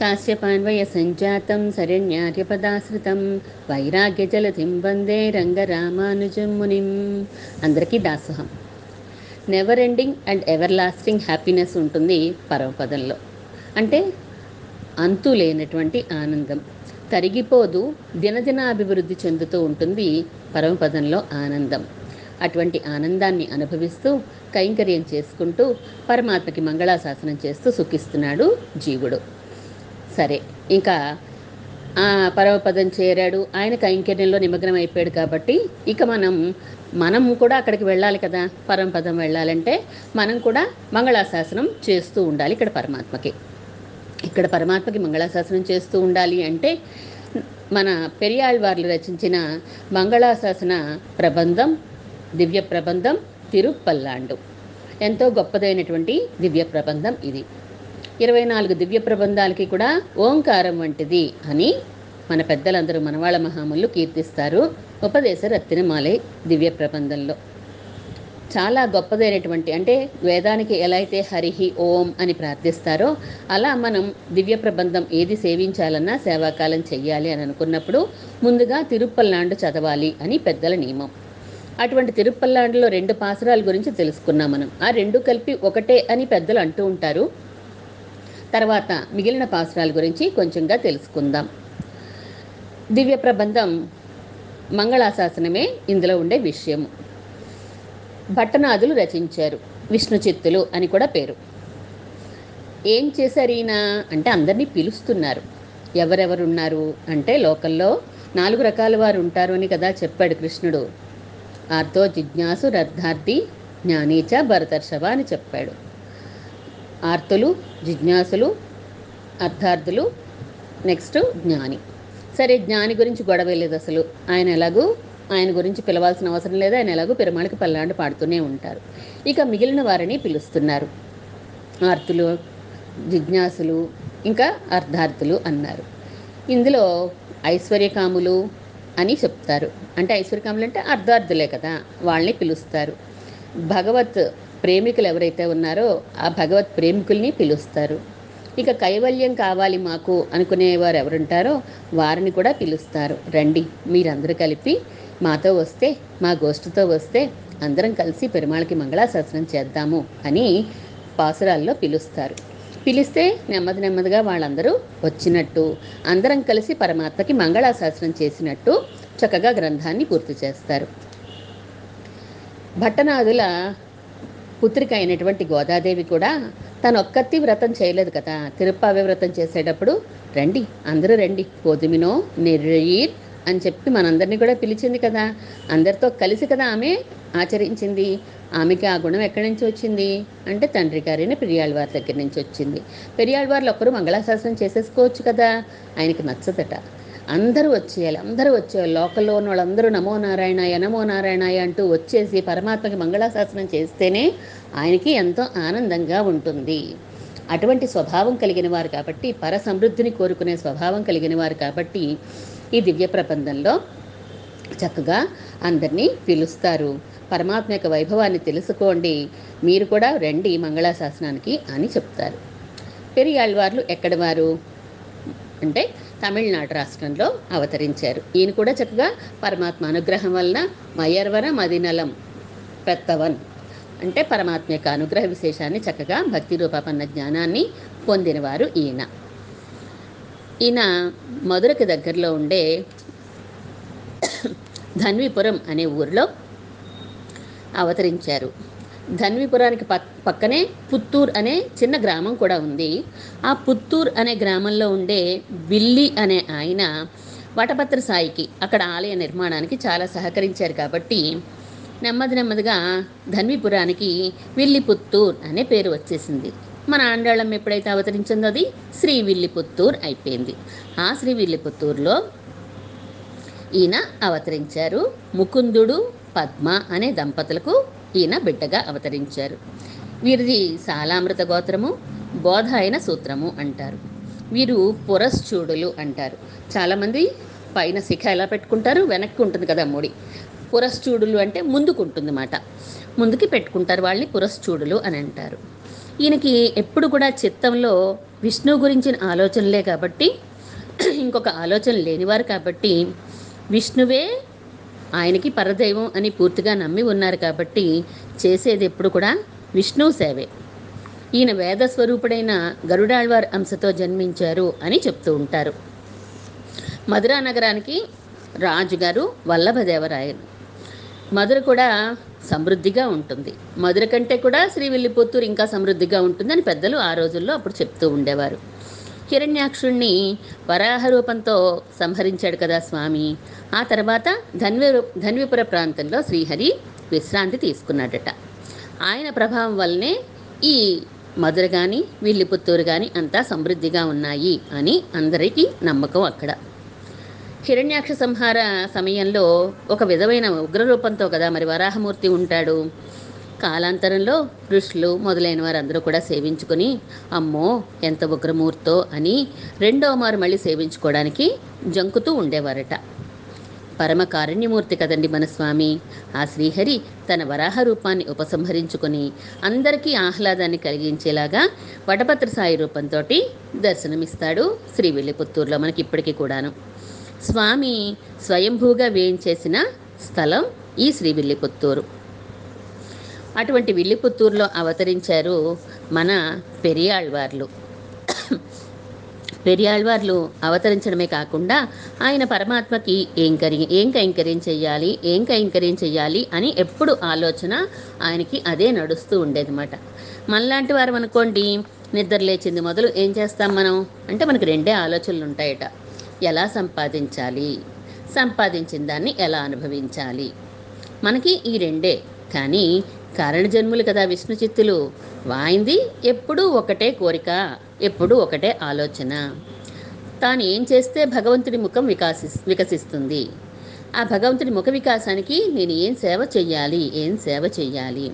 కాశ్యపాన్వయ సంజాతం శరణ్యార్యపదాశ్రితం వైరాగ్యజలధిం వందే రంగరామానుజం మునిం అందరికీ దాసోహం never ending and ever lasting happiness ఉంటుంది పరమపదంలో అంటే అంతు లేనటువంటి ఆనందం. తరిగిపోదు దినదిన అభివృద్ధి చెందుతూ ఉంటుంది పరమపదంలో ఆనందం. అటువంటి ఆనందాన్ని అనుభవిస్తూ కైంకర్యం చేసుకుంటూ పరమాత్మకి మంగళాశాసనం చేస్తూ సుఖిస్తున్నాడు జీవుడు. సరే. ఇంకా ఆ పరమపదం చేరాడు. ఆయన కైంకర్యంలో నిమగ్నం అయిపోయాడు కాబట్టి ఇక మనం మనం కూడా అక్కడికి వెళ్ళాలి కదా పరమపదం వెళ్ళాలంటే మనం కూడా మంగళాశాసనం చేస్తూ ఉండాలి ఇక్కడ పరమాత్మకి. ఇక్కడ పరమాత్మకి మంగళాశాసనం చేస్తూ ఉండాలి అంటే మన పెరియాళ్వార్లు రచించిన మంగళాశాసన ప్రబంధం దివ్య ప్రబంధం తిరుపల్లాండు ఎంతో గొప్పదైనటువంటి దివ్య ప్రబంధం ఇది. ఇరవై నాలుగు దివ్య ప్రబంధాలకి కూడా ఓంకారం వంటిది అని మన పెద్దలందరూ మనవాళ్ళ మహాములు కీర్తిస్తారు ఉపదేశ రత్నమాలై దివ్య ప్రబంధంలో. చాలా గొప్పదైనటువంటి అంటే వేదానికి ఎలా అయితే హరిహి ఓం అని ప్రార్థిస్తారో అలా మనం దివ్య ప్రబంధం ఏది సేవించాలన్నా సేవాకాలం చెయ్యాలి అని అనుకున్నప్పుడు ముందుగా తిరుపల్లాండు చదవాలి అని పెద్దల నియమం. అటువంటి తిరుప్పల్నాడులో రెండు పాసరాల గురించి తెలుసుకున్నాం మనం. ఆ రెండు కలిపి ఒకటే అని పెద్దలు అంటూ ఉంటారు. తర్వాత మిగిలిన పాసురాల గురించి కొంచెంగా తెలుసుకుందాం. దివ్య ప్రబంధం మంగళాశాసనమే ఇందులో ఉండే విషయము. భట్టనాథులు రచించారు. విష్ణు చిత్తులు అని కూడా పేరు. ఏం చేశారు ఈయన? అంటే అందరినీ పిలుస్తున్నారు. ఎవరెవరున్నారు? అంటే లోకల్లో నాలుగు రకాల వారు ఉంటారు అని కదా చెప్పాడు కృష్ణుడు. ఆర్తో జిజ్ఞాసు రర్థార్థి జ్ఞానీచ భరతర్షభ అని చెప్పాడు. ఆర్తులు జిజ్ఞాసులు అర్థార్థులు నెక్స్ట్ జ్ఞాని. సరే జ్ఞాని గురించి గొడవ లేదు అసలు. ఆయన ఎలాగూ ఆయన గురించి పిలవాల్సిన అవసరం లేదు. ఆయన ఎలాగో పెరుమాళికి పల్లాండు పాడుతూనే ఉంటారు. ఇక మిగిలిన వారిని పిలుస్తున్నారు. ఆర్తులు జిజ్ఞాసులు ఇంకా అర్ధార్థులు అన్నారు. ఇందులో ఐశ్వర్యకాములు అని చెప్తారు. అంటే ఐశ్వర్యకాములు అంటే అర్ధార్థులే కదా. వాళ్ళని పిలుస్తారు. భగవత్ ప్రేమికులు ఎవరైతే ఉన్నారో ఆ భగవత్ ప్రేమికుల్ని పిలుస్తారు. ఇక కైవల్యం కావాలి మాకు అనుకునేవారు ఎవరుంటారో వారిని కూడా పిలుస్తారు. రండి మీరందరూ కలిపి మాతో వస్తే మా గోష్ఠితో వస్తే అందరం కలిసి పెరుమాళకి మంగళాశాసనం చేద్దాము అని పాసురాల్లో పిలుస్తారు. పిలిస్తే నెమ్మది నెమ్మదిగా వాళ్ళందరూ వచ్చినట్టు అందరం కలిసి పరమాత్మకి మంగళాశాసనం చేసినట్టు చక్కగా గ్రంథాన్ని పూర్తి చేస్తారు. భట్టనాథుల పుత్రిక అయినటువంటి గోదాదేవి కూడా తను ఒక్కత్తి వ్రతం చేయలేదు కదా. తిరుప్పావి వ్రతం చేసేటప్పుడు రండి అందరూ రండి కోదిమినో నెర్రయీర్ అని చెప్పి మనందరినీ కూడా పిలిచింది కదా. అందరితో కలిసి కదా ఆమె ఆచరించింది. ఆమెకి ఆ గుణం ఎక్కడి నుంచి వచ్చింది? అంటే తండ్రి గారైన పెరియాళ్ళవారి దగ్గర నుంచి వచ్చింది. పెరియాళ్వార్లు ఒక్కరు మంగళాశాసనం చేసేసుకోవచ్చు కదా. ఆయనకి నచ్చదట. అందరూ వచ్చేయాలి అందరూ వచ్చేయాలి. లోకల్లో ఉన్న వాళ్ళందరూ నమో నారాయణాయ నమో నారాయణాయ అంటూ వచ్చేసి పరమాత్మకి మంగళాశాసనం చేస్తేనే ఆయనకి ఎంతో ఆనందంగా ఉంటుంది. అటువంటి స్వభావం కలిగిన వారు కాబట్టి పర సమృద్ధిని కోరుకునే స్వభావం కలిగిన వారు కాబట్టి ఈ దివ్య ప్రబంధంలో చక్కగా అందరినీ పిలుస్తారు. పరమాత్మ యొక్క వైభవాన్ని తెలుసుకోండి. మీరు కూడా రండి మంగళాశాసనానికి అని చెప్తారు. పెరియాళ్వార్లు ఎక్కడి వారు? అంటే తమిళనాడు రాష్ట్రంలో అవతరించారు. ఈయన కూడా చక్కగా పరమాత్మ అనుగ్రహం వలన మయర్వన మదినలం పెత్తవన్ అంటే పరమాత్మ యొక్క అనుగ్రహ విశేషాన్ని చక్కగా భక్తి రూపాపన్న జ్ఞానాన్ని పొందినవారు ఈయన. ఈయన మధురకు దగ్గరలో ఉండే ధన్విపురం అనే ఊరిలో అవతరించారు. ధన్విపురానికి పక్కనే పుత్తూర్ అనే చిన్న గ్రామం కూడా ఉంది. ఆ పుత్తూర్ అనే గ్రామంలో ఉండే విల్లి అనే ఆయన వటభద్ర సాయికి అక్కడ ఆలయ నిర్మాణానికి చాలా సహకరించారు కాబట్టి నెమ్మది నెమ్మదిగా ధన్విపురానికి విల్లి పుత్తూర్ అనే పేరు వచ్చేసింది. మన ఆండాళం ఎప్పుడైతే అవతరించిందో అది శ్రీ విల్లి పుత్తూర్ అయిపోయింది. ఆ శ్రీ విల్లి పుత్తూరులో ఈయన అవతరించారు ముకుందుడు పద్మ అనే దంపతులకు ఈయన బిడ్డగా అవతరించారు. వీరిది సాలామృత గోత్రము బోధాయన సూత్రము అంటారు. వీరు పురశ్చూడులు అంటారు. చాలామంది పైన శిఖ ఎలా పెట్టుకుంటారు? వెనక్కి ఉంటుంది కదా ముడి. పురశ్చూడులు అంటే ముందుకు ఉంటుంది మాట ముందుకి పెట్టుకుంటారు వాళ్ళని పురశ్చూడులు అని అంటారు. ఈయనకి ఎప్పుడు కూడా చిత్తంలో విష్ణు గురించిన ఆలోచనలే కాబట్టి ఇంకొక ఆలోచన లేనివారు కాబట్టి విష్ణువే ఆయనకి పరదైవం అని పూర్తిగా నమ్మి ఉన్నారు కాబట్టి చేసేది ఎప్పుడు కూడా విష్ణు సేవే. ఈయన వేద స్వరూపుడైన గరుడాళ్వార్ అంశతో జన్మించారు అని చెప్తూ ఉంటారు. మధురా నగరానికి రాజుగారు వల్లభదేవరాయలు. మధుర కూడా సమృద్ధిగా ఉంటుంది. మధుర కంటే కూడా శ్రీవిల్లిపుత్తూరు ఇంకా సమృద్ధిగా ఉంటుందని పెద్దలు ఆ రోజుల్లో అప్పుడు చెప్తూ ఉండేవారు. హిరణ్యాక్షుణ్ణి వరాహ రూపంతో సంహరించాడు కదా స్వామి. ఆ తర్వాత ధన్వి ధన్విపుర ప్రాంతంలో శ్రీహరి విశ్రాంతి తీసుకున్నాడట. ఆయన ప్రభావం వల్లనే ఈ మధుర కానీ విల్లిపుత్తూరు కానీ అంతా సమృద్ధిగా ఉన్నాయి అని అందరికీ నమ్మకం అక్కడ. హిరణ్యాక్ష సంహార సమయంలో ఒక విధమైన ఉగ్రరూపంతో కదా మరి వరాహమూర్తి ఉంటాడు? కాలాంతరంలో ఋషులు మొదలైన వారందరూ కూడా సేవించుకొని అమ్మో ఎంత ఉగ్రమూర్తో అని రెండవ మారు మళ్ళీ సేవించుకోవడానికి జంకుతూ ఉండేవారట. పరమ కారుణ్యమూర్తి కదండి మన స్వామి. ఆ శ్రీహరి తన వరాహ రూపాన్ని ఉపసంహరించుకొని అందరికీ ఆహ్లాదాన్ని కలిగించేలాగా వటపత్ర సాయి రూపంతో దర్శనమిస్తాడు శ్రీ విల్లిపుత్తూరులో మనకి ఇప్పటికీ కూడాను. స్వామి స్వయంభూగా వేయించేసిన స్థలం ఈ శ్రీ పుత్తూరు అటువంటి విల్లిపుత్తూరులో అవతరించారు మన పెరియాళ్వార్లు. పెరియాళ్వార్లు అవతరించడమే కాకుండా ఆయన పరమాత్మకి ఏం కరి ఏం కైంకర్యం చెయ్యాలి ఏం కైంకర్యం చెయ్యాలి అని ఎప్పుడు ఆలోచన ఆయనకి అదే నడుస్తూ ఉండేదన్నమాట. మనలాంటి వారు అనుకోండి నిద్ర లేచింది మొదలు ఏం చేస్తాం మనం? అంటే మనకు రెండే ఆలోచనలు ఉంటాయట. ఎలా సంపాదించాలి? సంపాదించిన దాన్ని ఎలా అనుభవించాలి? మనకి ఈ రెండే. కానీ కారణజన్ములు కదా విష్ణు చిత్తులు వాయింది ఎప్పుడూ ఒకటే కోరిక ఎప్పుడూ ఒకటే ఆలోచన. తాను ఏం చేస్తే భగవంతుడి ముఖం వికాసి వికసిస్తుంది? ఆ భగవంతుడి ముఖ వికాసానికి నేను ఏం సేవ చెయ్యాలి? ఏం సేవ చెయ్యాలి?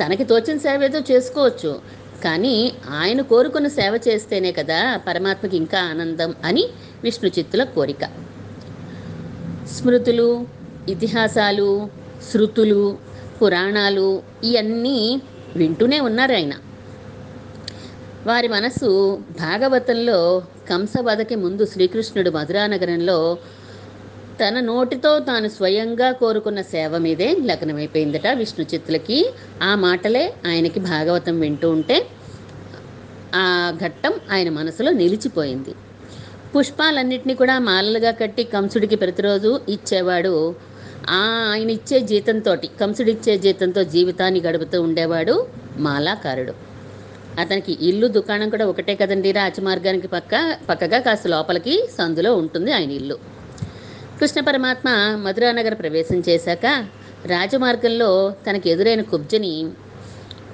తనకి తోచిన సేవ ఏదో చేసుకోవచ్చు కానీ ఆయన కోరుకున్న సేవ చేస్తేనే కదా పరమాత్మకి ఇంకా ఆనందం అని విష్ణు చిత్తుల కోరిక. స్మృతులు ఇతిహాసాలు శృతులు పురాణాలు ఇవన్నీ వింటూనే ఉన్నారు ఆయన. వారి మనసు భాగవతంలో కంసవధకి ముందు శ్రీకృష్ణుడు మధురానగరంలో తన నోటితో తాను స్వయంగా కోరుకున్న సేవ మీదే లగ్నమైపోయిందట విష్ణు చిత్తులకి. ఆ మాటలే ఆయనకి భాగవతం వింటూ ఉంటే ఆ ఘట్టం ఆయన మనసులో నిలిచిపోయింది. పుష్పాలన్నింటినీ కూడా మాలలుగా కట్టి కంసుడికి ప్రతిరోజు ఇచ్చేవాడు ఆయన ఇచ్చే జీతంతో కంసుడిచ్చే జీతంతో జీవితాన్ని గడుపుతూ ఉండేవాడు మాలాకారుడు. అతనికి ఇల్లు దుకాణం కూడా ఒకటే కదండి రాజమార్గానికి పక్క పక్కగా కాస్త లోపలికి సందులో ఉంటుంది ఆయన ఇల్లు. కృష్ణ పరమాత్మ మధురానగర్ ప్రవేశం చేశాక రాజమార్గంలో తనకు ఎదురైన కుబ్జని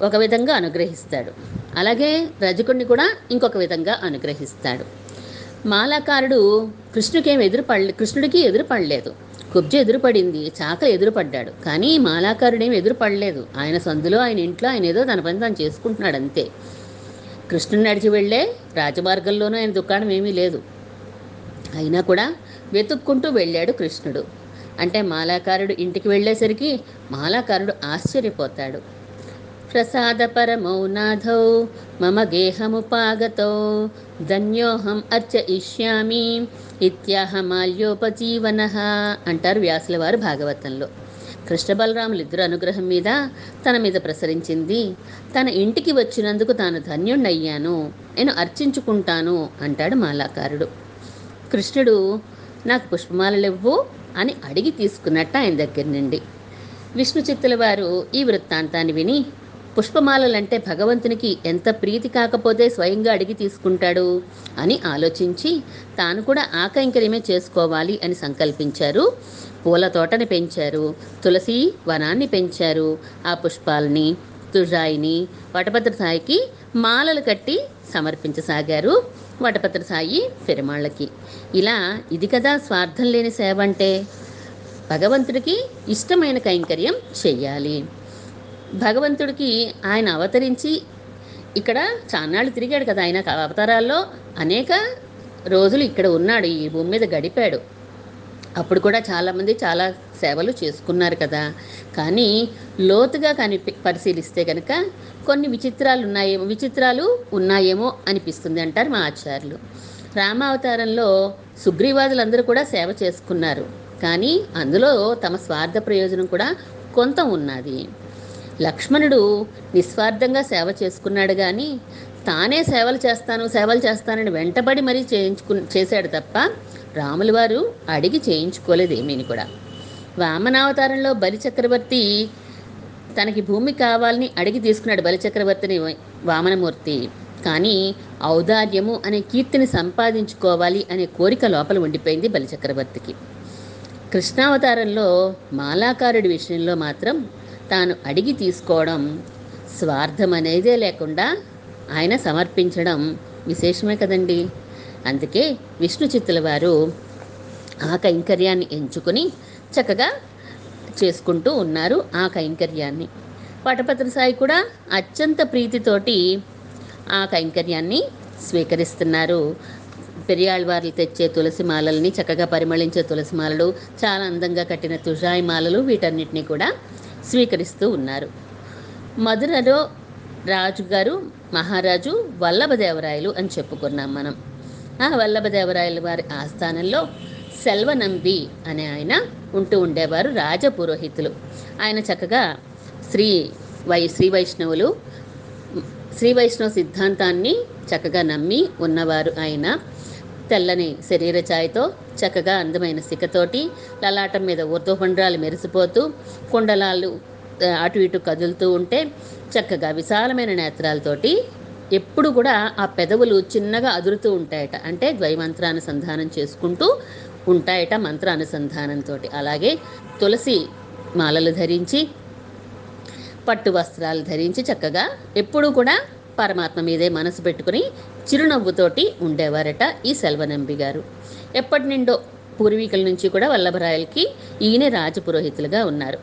ఒక విధంగా అనుగ్రహిస్తాడు. అలాగే రజకుణ్ణి కూడా ఇంకొక విధంగా అనుగ్రహిస్తాడు. మాలాకారుడు కృష్ణుకేం ఎదురుపడలే కృష్ణుడికి ఎదురుపడలేదు. కుబ్జ ఎదురుపడింది. చాక ఎదురుపడ్డాడు. కానీ మాలాకారుడేం ఎదురుపడలేదు. ఆయన సందులో ఆయన ఇంట్లో ఆయన ఏదో తన పని తాను చేసుకుంటున్నాడు అంతే కృష్ణుని నడిచి వెళ్ళే రాజమార్గంలోనూ ఆయన దుకాణం ఏమీ లేదు. అయినా కూడా వెతుక్కుంటూ వెళ్ళాడు కృష్ణుడు. అంటే మాలాకారుడు ఇంటికి వెళ్ళేసరికి మాలాకారుడు ఆశ్చర్యపోతాడు. ప్రసాద పరమౌనాథౌ మమ మమ గేహముపాగతౌ ధన్యోహం అర్చ ఇష్యామి ఇత్యాహ మాల్యోపజీవన అంటారు వ్యాసుల వారు భాగవతంలో. కృష్ణ బలరాములు ఇద్దరు అనుగ్రహం మీద తన మీద ప్రసరించింది. తన ఇంటికి వచ్చినందుకు తాను ధన్యుణ్ణయ్యాను నేను అర్చించుకుంటాను అంటాడు మాలాకారుడు. కృష్ణుడు నాకు పుష్పమాలలివ్వు అని అడిగి తీసుకున్నట్టు ఆయన దగ్గర నుండి. విష్ణు చిత్తుల వారు ఈ వృత్తాంతాన్ని విని పుష్పమాలలంటే భగవంతునికి ఎంత ప్రీతి కాకపోతే స్వయంగా అడిగి తీసుకుంటాడు అని ఆలోచించి తాను కూడా ఆ చేసుకోవాలి అని సంకల్పించారు. పూల తోటని పెంచారు. తులసి వనాన్ని పెంచారు. ఆ పుష్పాలని తుజాయిని వటభద్ర సాయికి మాలలు కట్టి సమర్పించసాగారు వటపత్ర సాయి పెరుమాళ్ళకి. ఇలా ఇది కదా స్వార్థం లేని సేవ అంటే? భగవంతుడికి ఇష్టమైన కైంకర్యం చెయ్యాలి భగవంతుడికి ఆయన అవతరించి ఇక్కడ చాన్నాళ్ళు తిరిగాడు కదా ఆయన అవతారాల్లో. అనేక రోజులు ఇక్కడ ఉన్నాడు ఈ భూమి మీద గడిపాడు. అప్పుడు కూడా చాలామంది చాలా సేవలు చేసుకున్నారు కదా. కానీ లోతుగా కనిపి పరిశీలిస్తే కనుక కొన్ని విచిత్రాలు ఉన్నాయేమో విచిత్రాలు ఉన్నాయేమో అనిపిస్తుంది అంటారు మా ఆచార్యులు. రామావతారంలో సుగ్రీవాదులందరూ కూడా సేవ చేసుకున్నారు. కానీ అందులో తమ స్వార్థ ప్రయోజనం కూడా కొంత ఉన్నది. లక్ష్మణుడు నిస్వార్థంగా సేవ చేసుకున్నాడు కానీ తానే సేవలు చేస్తాను సేవలు చేస్తానని వెంటబడి మరీ చేయించుకు చేశాడు తప్ప రాముల వారు అడిగి చేయించుకోలేదు ఏమీని కూడా. వామనావతారంలో బలి చక్రవర్తి తనకి భూమి కావాలని అడిగి తీసుకున్నాడు బలిచక్రవర్తిని వామనమూర్తి. కానీ ఔదార్యము అనే కీర్తిని సంపాదించుకోవాలి అనే కోరిక లోపల ఉండిపోయింది బలిచక్రవర్తికి. కృష్ణావతారంలో మాలాకారుడి విషయంలో మాత్రం తాను అడిగి తీసుకోవడం స్వార్థం అనేదే లేకుండా ఆయన సమర్పించడం విశేషమే కదండి. అందుకే విష్ణు చిత్తుల వారు ఆ కైంకర్యాన్ని ఎంచుకుని చక్కగా చేసుకుంటూ ఉన్నారు ఆ కైంకర్యాన్ని. పటపత్ర సాయి కూడా అత్యంత ప్రీతితోటి ఆ కైంకర్యాన్ని స్వీకరిస్తున్నారు. పెరియాళ్ళవార్లు తెచ్చే తులసి మాలల్ని చక్కగా పరిమళించే తులసి మాలలు చాలా అందంగా కట్టిన తుషాయి మాలలు వీటన్నిటిని కూడా స్వీకరిస్తూ ఉన్నారు. మధురలో రాజుగారు మహారాజు వల్లభదేవరాయలు అని చెప్పుకున్నాం మనం. ఆ వల్లభదేవరాయల వారి ఆస్థానంలో సెల్వనంబి అనే ఆయన ఉంటూ ఉండేవారు రాజపురోహితులు ఆయన చక్కగా శ్రీ వై శ్రీ వైష్ణవులు శ్రీ వైష్ణవ సిద్ధాంతాన్ని చక్కగా నమ్మి ఉన్నవారు ఆయన. తెల్లని శరీర ఛాయతో చక్కగా అందమైన సిక్కతోటి లలాటం మీద ఊర్ధ్వపండ్రాలు మెరిసిపోతూ కుండలాలు అటు ఇటు కదులుతూ ఉంటే చక్కగా విశాలమైన నేత్రాలతోటి ఎప్పుడు కూడా ఆ పెదవులు చిన్నగా అదురుతూ ఉంటాయట. అంటే ద్వైమంత్రానుసంధానం చేసుకుంటూ ఉంటాయట మంత్ర అనుసంధానంతో అలాగే తులసి మాలలు ధరించి పట్టు వస్త్రాలు ధరించి చక్కగా ఎప్పుడూ కూడా పరమాత్మ మీదే మనసు పెట్టుకుని చిరునవ్వుతోటి ఉండేవారట ఈ సెల్వనంబి గారు. ఎప్పటి నుండో పూర్వీకుల నుంచి కూడా వల్లభరాయలకి ఈయన రాజపురోహితులుగా ఉన్నారు.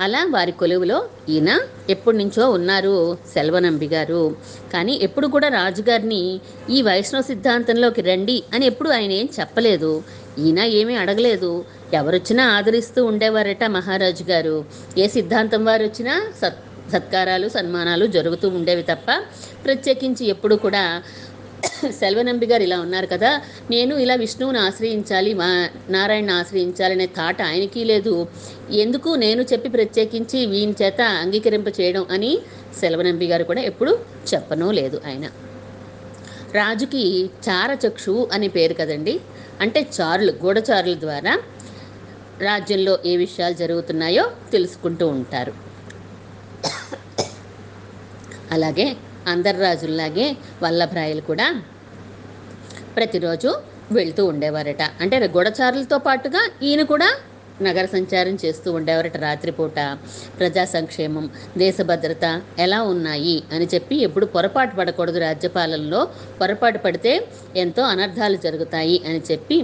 అలా వారి కొలువులో ఈయన ఎప్పటి నుంచో ఉన్నారు సెల్వనంబి గారు. కానీ ఎప్పుడు కూడా రాజుగారిని ఈ వైష్ణవ సిద్ధాంతంలోకి రండి అని ఎప్పుడు ఆయన ఏం చెప్పలేదు. ఈయన ఏమీ అడగలేదు. ఎవరొచ్చినా ఆదరిస్తూ ఉండేవారట మహారాజు గారు ఏ సిద్ధాంతం వారు వచ్చినా సత్ సత్కారాలు సన్మానాలు జరుగుతూ ఉండేవి తప్ప ప్రత్యేకించి ఎప్పుడు కూడా సెల్వనంబి గారు ఇలా ఉన్నారు కదా. నేను ఇలా విష్ణువుని ఆశ్రయించాలి మా నారాయణ ఆశ్రయించాలనే థాట్ ఆయనకి లేదు. ఎందుకు నేను చెప్పి ప్రత్యేకించి వీని చేత అంగీకరింప చేయడం అని సెల్వనంబి గారు కూడా ఎప్పుడు చెప్పనూ లేదు ఆయన. రాజుకి చారచక్షువు అనే పేరు కదండి. అంటే చారులు గూఢచారుల ద్వారా రాజ్యంలో ఏ విషయాలు జరుగుతున్నాయో తెలుసుకుంటూ ఉంటారు. అలాగే అందరు రాజుల్లాగే వల్లభరాయలు కూడా ప్రతిరోజు వెళ్తూ ఉండేవారట. అంటే గూఢచారులతో పాటుగా ఈయన కూడా నగర సంచారం చేస్తూ ఉండేవారట రాత్రిపూట. ప్రజా సంక్షేమం దేశ భద్రత ఎలా ఉన్నాయి అని చెప్పి ఎప్పుడు పొరపాటు పడకూడదు రాజ్యపాలనలో. పొరపాటు పడితే ఎంతో అనర్థాలు జరుగుతాయి అని చెప్పి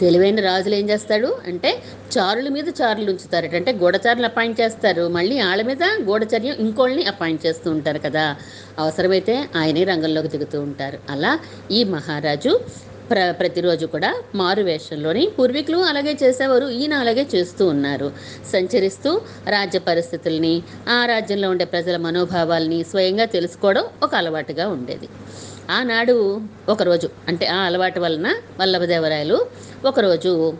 తెలివైన రాజులు ఏం చేస్తాడు అంటే చారుల మీద చారులు ఉంచుతారట. అంటే గూఢచారులు అపాయింట్ చేస్తారు. మళ్ళీ వాళ్ళ మీద గూఢచర్యం ఇంకోళ్ళని అపాయింట్ చేస్తూ ఉంటారు కదా. అవసరమైతే ఆయనే రంగంలోకి దిగుతూ ఉంటారు. అలా ఈ మహారాజు ప్ర ప్రతిరోజు కూడా మారు వేషంలోని పూర్వీకులు అలాగే చేసేవారు. ఈయన అలాగే చేస్తూ ఉన్నారు. సంచరిస్తూ రాజ్య పరిస్థితుల్ని ఆ రాజ్యంలో ఉండే ప్రజల మనోభావాల్ని స్వయంగా తెలుసుకోవడం ఒక అలవాటుగా ఉండేది. ఆనాడు ఒకరోజు అంటే ఆ అలవాటు వలన వల్లభదేవరాయలు ఒకరోజు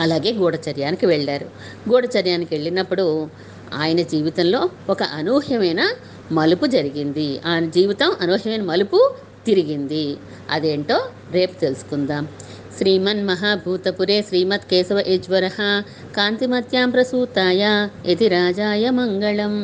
అలాగే గూఢచర్యానికి వెళ్ళారు. గూఢచర్యానికి వెళ్ళినప్పుడు ఆయన జీవితంలో ఒక అనూహ్యమైన మలుపు జరిగింది. ఆయన జీవితం అనూహ్యమైన మలుపు తిరిగింది. అదేంటో రేపు తెలుసుకుందాం. శ్రీమన్ మహాభూతపురే శ్రీమత్ కేశవ యజ్వర కాంతిమత్యాం ప్రసూతాయ ఇది రాజాయ మంగళం.